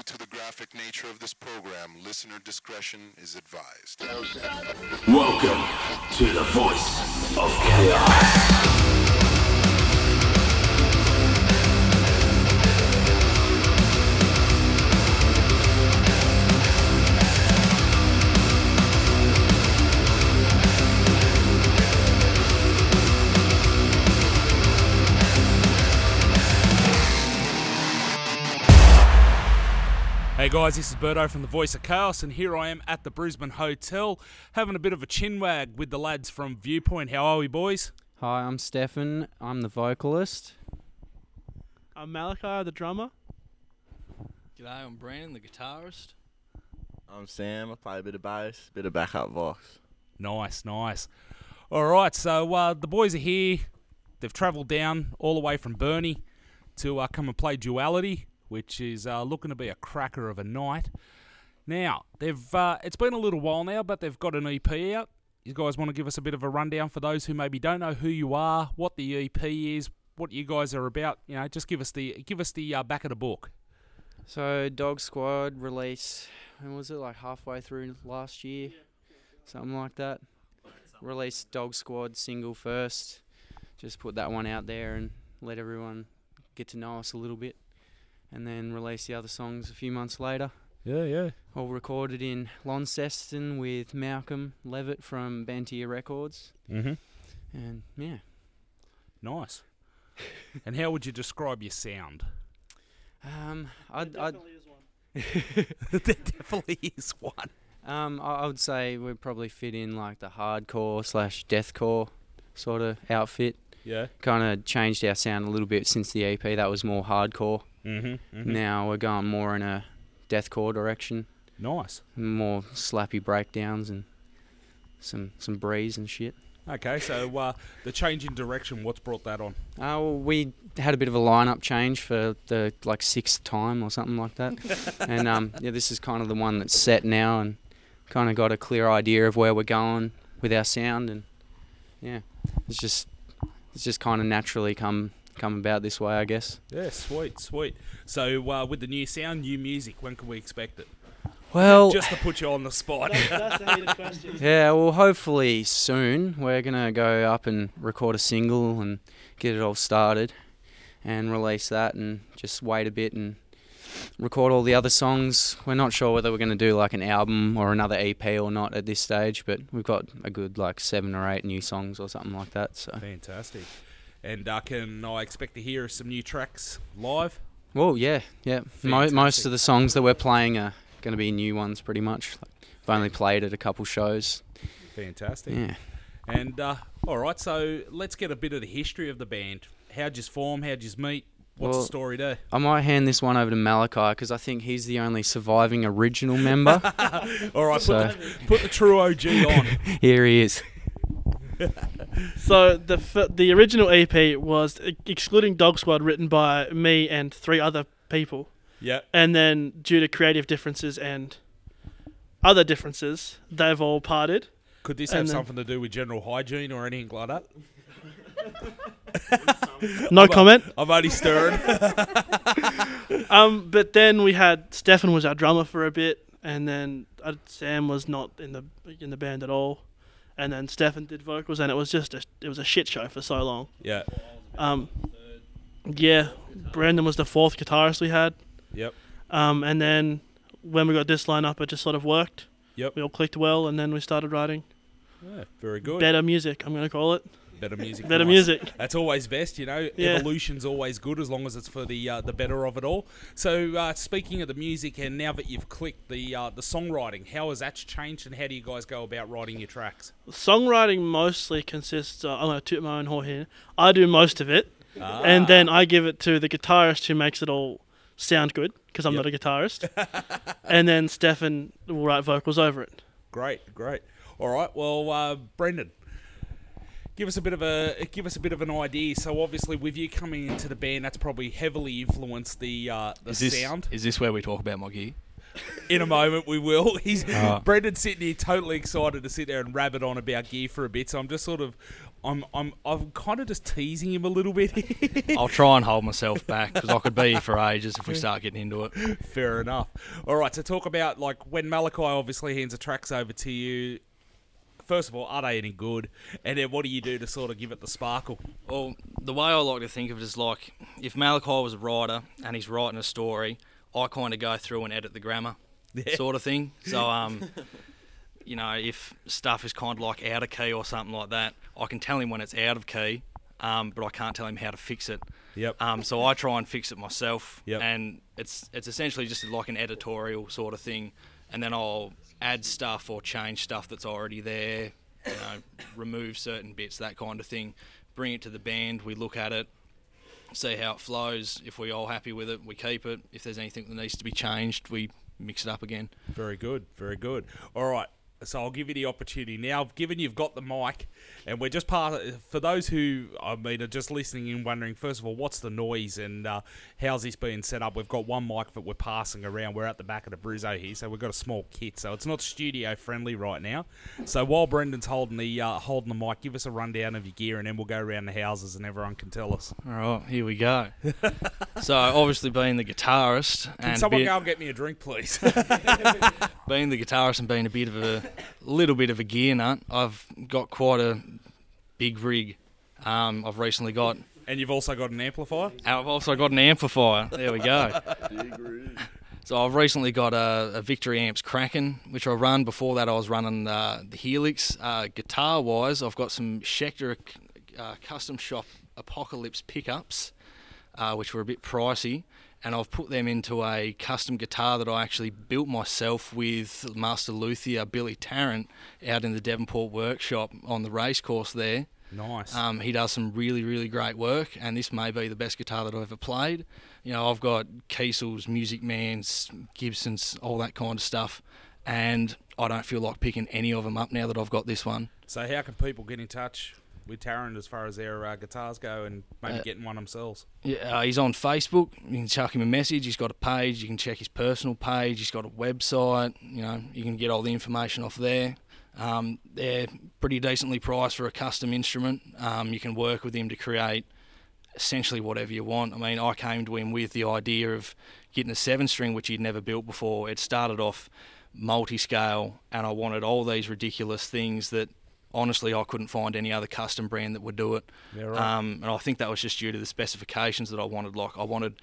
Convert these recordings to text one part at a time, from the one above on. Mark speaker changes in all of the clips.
Speaker 1: Due to the graphic nature of this program, listener discretion is advised.
Speaker 2: Welcome to the voice of chaos.
Speaker 3: Hey guys, this is Birdo from the Voice of Chaos, and here I am at the Brisbane Hotel having a bit of a chinwag with the lads from Viewpoint. How are we, boys?
Speaker 4: Hi, I'm Stefan. I'm the vocalist.
Speaker 5: I'm Malachi, the drummer.
Speaker 6: G'day, I'm Brandon, the guitarist.
Speaker 7: I'm Sam. I play a bit of bass, a bit of backup vox.
Speaker 3: Nice, nice. All right, so uh, the boys are here. They've travelled down all the way from Burnie to uh, come and play Duality, which is uh, looking to be a cracker of a night. Now, they've uh, it's been a little while now, but they've got an EP out. You guys want to give us a bit of a rundown for those who maybe don't know who you are, what the EP is, what you guys are about? You know, just give us the give us the uh, back of the book.
Speaker 4: So, Dog Squad release, when was it? Like halfway through last year? Something like that. Released Dog Squad single first. Just put that one out there and let everyone get to know us a little bit. And then release the other songs a few months later.
Speaker 3: Yeah, yeah.
Speaker 4: All recorded in Launceston with Malcolm Levitt from Bantia Records.
Speaker 3: Mm-hmm.
Speaker 4: And yeah,
Speaker 3: Nice. and how would you describe your sound?
Speaker 4: um, I'd, I'd,
Speaker 5: is one.
Speaker 3: there definitely is one.
Speaker 4: Um, I, I would say we'd probably fit in like the hardcore slash deathcore sort of outfit.
Speaker 3: Yeah.
Speaker 4: Kind of changed our sound a little bit since the EP. That was more hardcore.
Speaker 3: Mm-hmm.
Speaker 4: Now we're going more in a deathcore direction,
Speaker 3: Nice.
Speaker 4: more slappy breakdowns and some some breeze and shit.
Speaker 3: Okay, so uh, the change in direction, what's brought that on?
Speaker 4: Uh, well, we had a bit of a lineup change for the like sixth time or something like that, and um, yeah, this is kind of the one that's set now and kind of got a clear idea of where we're going with our sound, and yeah, it's just it's just kind of naturally come come about this way, I guess.
Speaker 3: Yeah, sweet, sweet. So uh, with the new sound, new music, when can we expect it?
Speaker 4: Well,
Speaker 3: Just to put you on the spot.
Speaker 5: That's, that's the
Speaker 4: yeah, well, hopefully soon we're gonna go up and record a single and get it all started, and release that, and just wait a bit and record all the other songs. We're not sure whether we're gonna do like an album or another EP or not at this stage, but we've got a good like seven or eight new songs or something like that. So,
Speaker 3: Fantastic. And uh, can I expect to hear some new tracks live?
Speaker 4: well, yeah, yeah. Mo- most of the songs that we're playing are gonna be new ones, pretty much. Like, I've only played at a couple shows.
Speaker 3: Fantastic.
Speaker 4: Yeah.
Speaker 3: And uh, all right, so let's get a bit of the history of the band. How'd you form? How'd you meet? What's
Speaker 4: Well,
Speaker 3: the story there?
Speaker 4: I might hand this one over to Malachi because I think he's the only surviving original member.
Speaker 3: All right,
Speaker 4: So-
Speaker 3: put, the, put the true OG on.
Speaker 4: Here he is.
Speaker 5: So the f- the original EP was excluding Dog Squad, written by me and three other people,
Speaker 3: yeah.
Speaker 5: and then due to creative differences and other differences, they've all parted.
Speaker 3: Could this have
Speaker 5: then-
Speaker 3: something to do with general hygiene or anything like that?
Speaker 5: No comment.
Speaker 3: I'm only stirring.
Speaker 5: Um, but then we had Stefan was our drummer for a bit, and then uh, Sam was not in the in the band at all, and then Stefan did vocals, and it was just a, it was a shit show for so long.
Speaker 3: yeah.
Speaker 5: Um, yeah, Brandon was the fourth guitarist we had.
Speaker 3: Yep.
Speaker 5: Um, and then when we got this lineup, it just sort of worked.
Speaker 3: Yep.
Speaker 5: We all clicked well, and then we started writing
Speaker 3: Yeah, very good.
Speaker 5: better music. I'm gonna call it
Speaker 3: Better music.
Speaker 5: better
Speaker 3: nice.
Speaker 5: music.
Speaker 3: That's always best, you know.
Speaker 5: Yeah.
Speaker 3: Evolution's always good as long as it's for the uh, the better of it all. So, uh, speaking of the music, and now that you've clicked the uh, the songwriting, how has that changed, and how do you guys go about writing your tracks?
Speaker 5: Songwriting mostly consists. Of, I'm gonna toot my own horn here. I do most of it,
Speaker 3: Ah.
Speaker 5: and then I give it to the guitarist who makes it all sound good because I'm
Speaker 3: Yep.
Speaker 5: not a guitarist. and then Stefan will write vocals over it.
Speaker 3: Great, great. All right. Well, uh, Brendan, give us a bit of a give us a bit of an idea. So, obviously, with you coming into the band, that's probably heavily influenced the uh, the
Speaker 6: Is this,
Speaker 3: sound.
Speaker 6: is this where we talk about my gear?
Speaker 3: In a moment, we will. He's. Brendan's sitting here, totally excited to sit there and rabbit on about gear for a bit. So I'm just sort of I'm I'm I'm kind of just teasing him a little bit.
Speaker 6: I'll try and hold myself back because I could be here for ages if we start getting into it.
Speaker 3: Fair enough. All right, so talk about like when Malachi obviously hands the tracks over to you. First of all, are they any good? And then what do you do to sort of give it the sparkle?
Speaker 6: Well, the way I like to think of it is like if Malachi was a writer and he's writing a story, I kind of go through and edit the grammar, sort of thing. So, um, you know, if stuff is kind of like out of key or something like that, I can tell him when it's out of key, um, but I can't tell him how to fix it.
Speaker 3: Yep.
Speaker 6: Um, so I try and fix it myself,
Speaker 3: Yep.
Speaker 6: and it's it's essentially just like an editorial sort of thing, and then I'll add stuff or change stuff that's already there, you know, remove certain bits, that kind of thing. Bring it to the band, we look at it, see how it flows. If we're all happy with it, we keep it. If there's anything that needs to be changed, we mix it up again.
Speaker 3: Very good, very good. All right, so I'll give you the opportunity now. Given you've got the mic, and we're just part for those who I mean are just listening and wondering. First of all, what's the noise and uh, how's this being set up? We've got one mic that we're passing around. We're at the back of the Brizzo here, so we've got a small kit, so it's not studio friendly right now. So while Brendan's holding the uh, holding the mic, give us a rundown of your gear, and then we'll go around the houses and everyone can tell us.
Speaker 6: All right, here we go. so obviously being the guitarist
Speaker 3: Can
Speaker 6: and
Speaker 3: someone
Speaker 6: bit-
Speaker 3: go and get me a drink, please?
Speaker 6: being the guitarist and being a bit of a little bit of a gear nut, I've got quite a big rig. Um, I've recently got.
Speaker 3: and you've also got an amplifier.
Speaker 6: I've also got an amplifier. There we go. So I've recently got a, a Victory Amps Kraken, which I run. Before that, I was running uh, the Helix. Uh, guitar wise, I've got some Schecter uh, custom shop Apocalypse pickups, uh, which were a bit pricey, and I've put them into a custom guitar that I actually built myself with Master Luthier Billy Tarrant out in the Devonport workshop on the race course there.
Speaker 3: Nice.
Speaker 6: Um, he does some really, really great work, and this may be the best guitar that I've ever played. You know, I've got Kiesels, Music Mans, Gibsons, all that kind of stuff, and I don't feel like picking any of them up now that I've got this one.
Speaker 3: So how can people get in touch with Tarrant as far as their uh, guitars go and maybe
Speaker 6: Uh,
Speaker 3: getting one themselves?
Speaker 6: Yeah, uh, he's on Facebook. You can chuck him a message. He's got a page. You can check his personal page. He's got a website. You know, you can get all the information off there. Um, they're pretty decently priced for a custom instrument. Um, you can work with him to create essentially whatever you want. I mean, I came to him with the idea of getting a seven string, which he'd never built before. It started off multi scale, and I wanted all these ridiculous things that honestly I couldn't find any other custom brand that would do it.
Speaker 3: Yeah, right.
Speaker 6: Um, and I think that was just due to the specifications that I wanted. Like, I wanted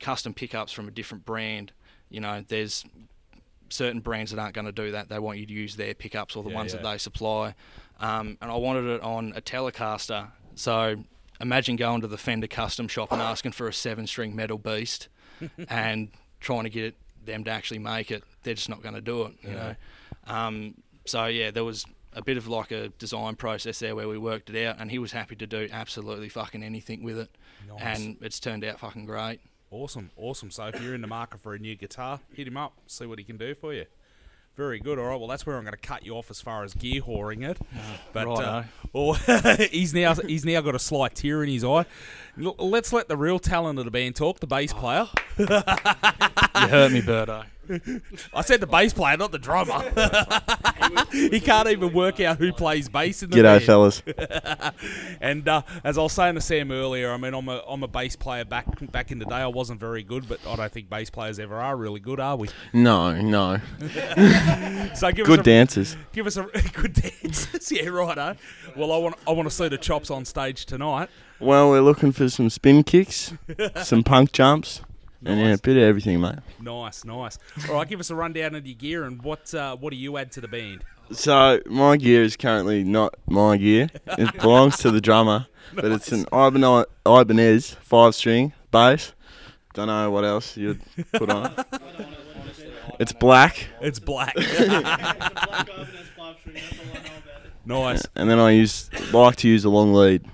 Speaker 6: custom pickups from a different brand. You know, there's certain brands that aren't going to do that. They want you to use their pickups or the
Speaker 3: Yeah,
Speaker 6: ones
Speaker 3: yeah.
Speaker 6: that they supply. Um, and I wanted it on a Telecaster. So imagine going to the Fender custom shop and asking for a seven string metal beast and trying to get it, them to actually make it. They're just not going to do it, you know. Um, so yeah, there was a bit of like a design process there where we worked it out, and he was happy to do absolutely fucking anything with it,
Speaker 3: Nice.
Speaker 6: and it's turned out fucking great.
Speaker 3: Awesome, awesome. So if you're in the market for a new guitar, hit him up, see what he can do for you. Very good. All right. Well, that's where I'm going to cut you off as far as gear whoring it. But uh, well, he's now he's now got a slight tear in his eye. L- let's let the real talent of the band talk. The bass player.
Speaker 6: You hurt me, Birdo.
Speaker 3: I said the bass player, not the drummer. he can't even work out who plays bass in the
Speaker 7: G'day,
Speaker 3: band.
Speaker 7: fellas.
Speaker 3: And uh, as I was saying to Sam earlier, I mean, I'm a I'm a bass player back back in the day. I wasn't very good, but I don't think bass players ever are really good, are we?
Speaker 7: No, no.
Speaker 3: So give
Speaker 7: Good
Speaker 3: us a,
Speaker 7: dancers.
Speaker 3: Give us a good dance. yeah, right. Well, I want I want to see the chops on stage tonight.
Speaker 7: Well, we're looking for some spin kicks, some punk jumps, and yeah, a bit of everything, mate.
Speaker 3: Nice, nice. All right, give us a rundown of your gear and what uh, what do you add to the band?
Speaker 7: So my gear is currently not my gear. It belongs to the drummer, but it's an Ibanez, Ibanez five string bass. Don't know what else you'd put on. It's black,
Speaker 3: It's black.
Speaker 5: Black Ibanez five string. That's all I know about it.
Speaker 3: nice,
Speaker 7: and then I use like to use a long lead.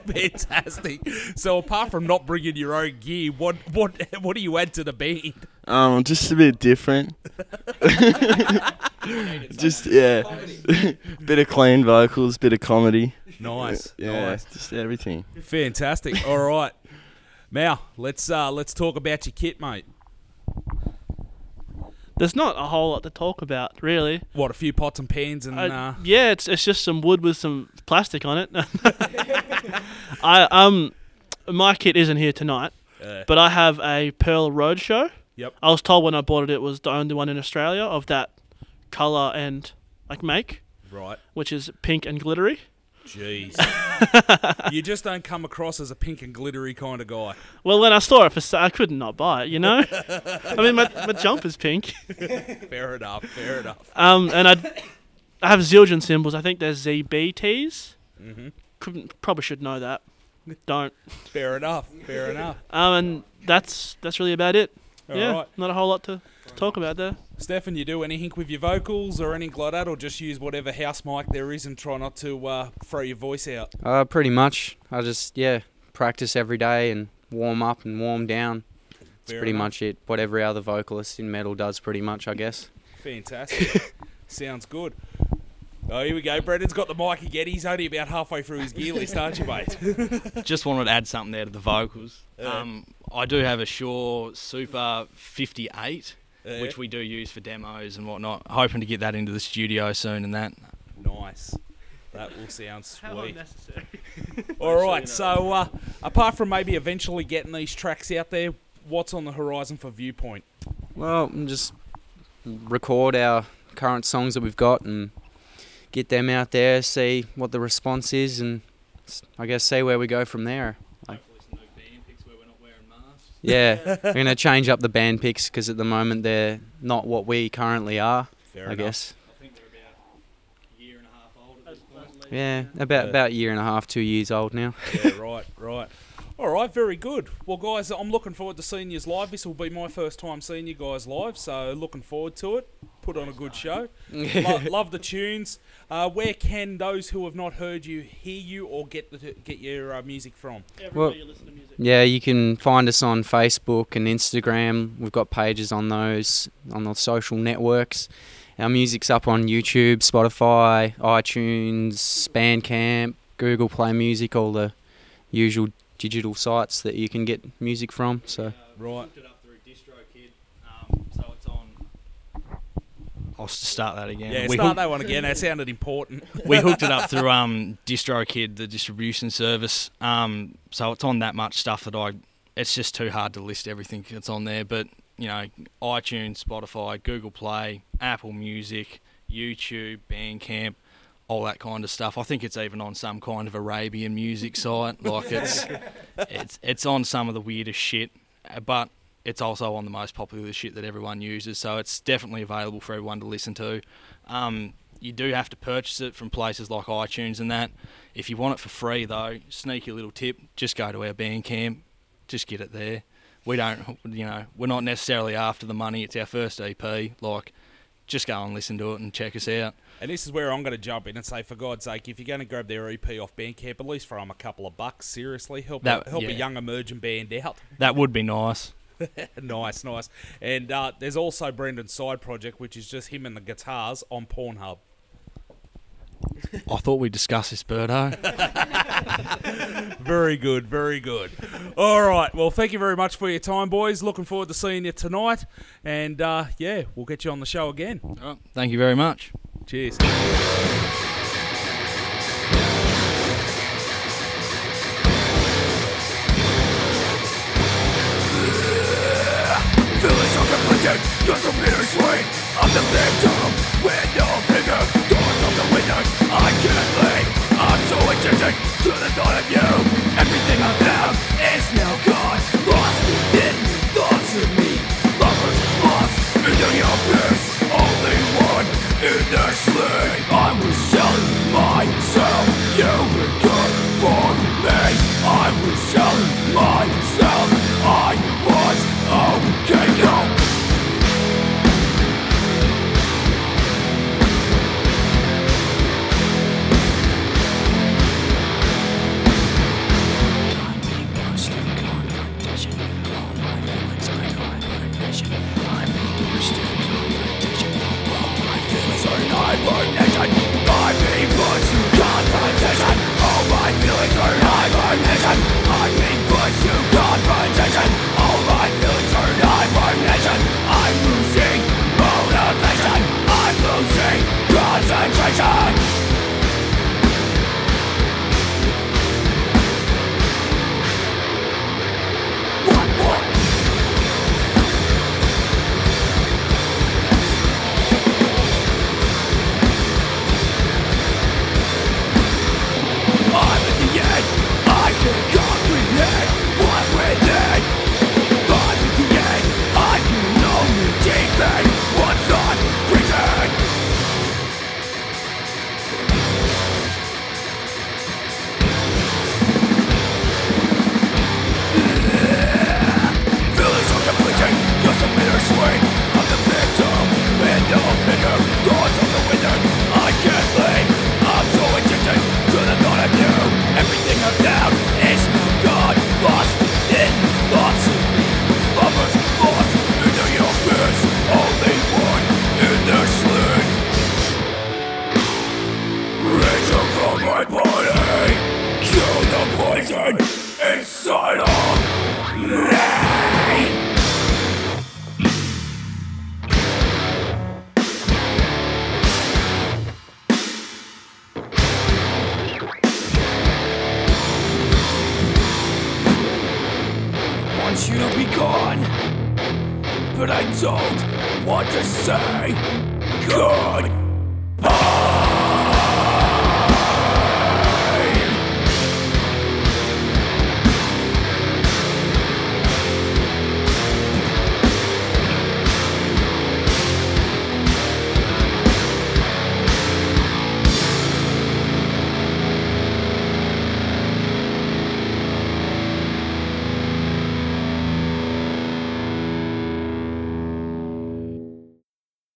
Speaker 3: fantastic. So apart from not bringing your own gear, what what what do you add to the band?
Speaker 7: Um, just a bit different. just yeah, bit of clean vocals, bit of comedy.
Speaker 3: Nice,
Speaker 7: Yeah,
Speaker 3: nice,
Speaker 7: just everything.
Speaker 3: fantastic. All right, now let's uh, let's talk about your kit, mate.
Speaker 5: There's not a whole lot to talk about, really.
Speaker 3: What a few pots and pans and
Speaker 5: Uh,
Speaker 3: uh,
Speaker 5: yeah, it's it's just some wood with some plastic on it. I um, my kit isn't here tonight,
Speaker 3: uh,
Speaker 5: but I have a Pearl Roadshow.
Speaker 3: Yep.
Speaker 5: I was told when I bought it, it was the only one in Australia of that color and like make,
Speaker 3: right.
Speaker 5: which is pink and glittery.
Speaker 3: Jeez. you just don't come across as a pink and glittery kind of guy.
Speaker 5: Well, when I saw it for sale, I couldn't not buy it. You know, I mean, my my jumper's pink.
Speaker 3: Fair enough. Fair enough.
Speaker 5: Um, and I, I have Zildjian cymbals. I think they're ZBTs.
Speaker 3: Mm-hmm.
Speaker 5: Couldn't probably should know that. Don't.
Speaker 3: Fair enough. Fair enough.
Speaker 5: Um, and that's that's really about it.
Speaker 3: All
Speaker 5: yeah,
Speaker 3: right.
Speaker 5: not a whole lot to, to talk about there.
Speaker 3: Stefan, you do anything with your vocals or anything like that, or just use whatever house mic there is and try not to uh, throw your voice out?
Speaker 4: Uh, pretty much. I just yeah practice every day and warm up and warm down. That's
Speaker 3: Fair
Speaker 4: pretty
Speaker 3: enough.
Speaker 4: much it. What every other vocalist in metal does, pretty much, I guess.
Speaker 3: Fantastic. Sounds good. Oh, here we go. Brendan's got the mic again. He's only about halfway through his gear list, aren't you, mate?
Speaker 6: Just wanted to add something there to the vocals.
Speaker 3: Yeah.
Speaker 6: Um, I do have a Shure Super 58,
Speaker 3: Yeah.
Speaker 6: which we do use for demos and whatnot. Hoping to get that into the studio soon and that.
Speaker 3: Nice. That will sound sweet.
Speaker 5: unnecessary.
Speaker 3: All right. So, uh, apart from maybe eventually getting these tracks out there, what's on the horizon for Viewpoint?
Speaker 4: Well, and just record our current songs that we've got and get them out there, see what the response is, and I guess see where we go from there. Yeah, we're gonna change up the band pics because at the moment they're not what we currently are.
Speaker 3: Fair
Speaker 4: I
Speaker 3: enough.
Speaker 4: guess.
Speaker 6: I think they're about a year and a half old at this point.
Speaker 4: Yeah, about
Speaker 3: Yeah.
Speaker 4: about a year and a half, two years old now.
Speaker 3: Yeah, right, right. All right, very good. Well, guys, I'm looking forward to seeing you live. This will be my first time seeing you guys live, so looking forward to it. Put on a good show. Lo- love the tunes. Uh, where can those who have not heard you hear you or get the, get your uh, music from?
Speaker 5: Everywhere
Speaker 4: Well-
Speaker 5: you listen to music.
Speaker 4: Yeah, you can find us on Facebook and Instagram. We've got pages on those on the social networks. Our music's up on YouTube, Spotify, iTunes, Bandcamp, Google Play Music, all the usual digital sites that you can get music from. So
Speaker 3: Right.
Speaker 6: Hooked it up through DistroKid, um, so it's on. I'll start that again.
Speaker 3: Yeah,
Speaker 6: we,
Speaker 3: start
Speaker 6: hooked,
Speaker 3: that one again. That sounded important.
Speaker 6: we hooked it up through um, DistroKid, the distribution service. Um, so it's on that much stuff that I. It's just too hard to list everything that's on there. But you know, iTunes, Spotify, Google Play, Apple Music, YouTube, Bandcamp, all that kind of stuff. I think it's even on some kind of Arabian music site. Like it's it's it's on some of the weirdest shit, but it's also on the most popular shit that everyone uses. So it's definitely available for everyone to listen to. Um, you do have to purchase it from places like iTunes and that. If you want it for free though, sneaky little tip: just go to our Bandcamp, just get it there. We don't, you know, we're not necessarily after the money. It's our first EP. Like, just go and listen to it and check us out.
Speaker 3: And this is where I'm going to jump in and say, for God's sake, if you're going to grab their EP off Bandcamp, at least throw them a couple of bucks. Seriously, help
Speaker 6: That-
Speaker 3: a, help a young emerging band out.
Speaker 6: That would be nice.
Speaker 3: nice, nice. And uh, there's also Brendan's side project, which is just him and the guitars on Pornhub.
Speaker 6: I thought we discussed this, Birdo.
Speaker 3: Very good, very good. All right, well, thank you very much for your time, boys. Looking forward to seeing you tonight. And uh, yeah, we'll get you on the show again.
Speaker 6: Right, thank you very much.
Speaker 3: Cheers.
Speaker 6: To say. Good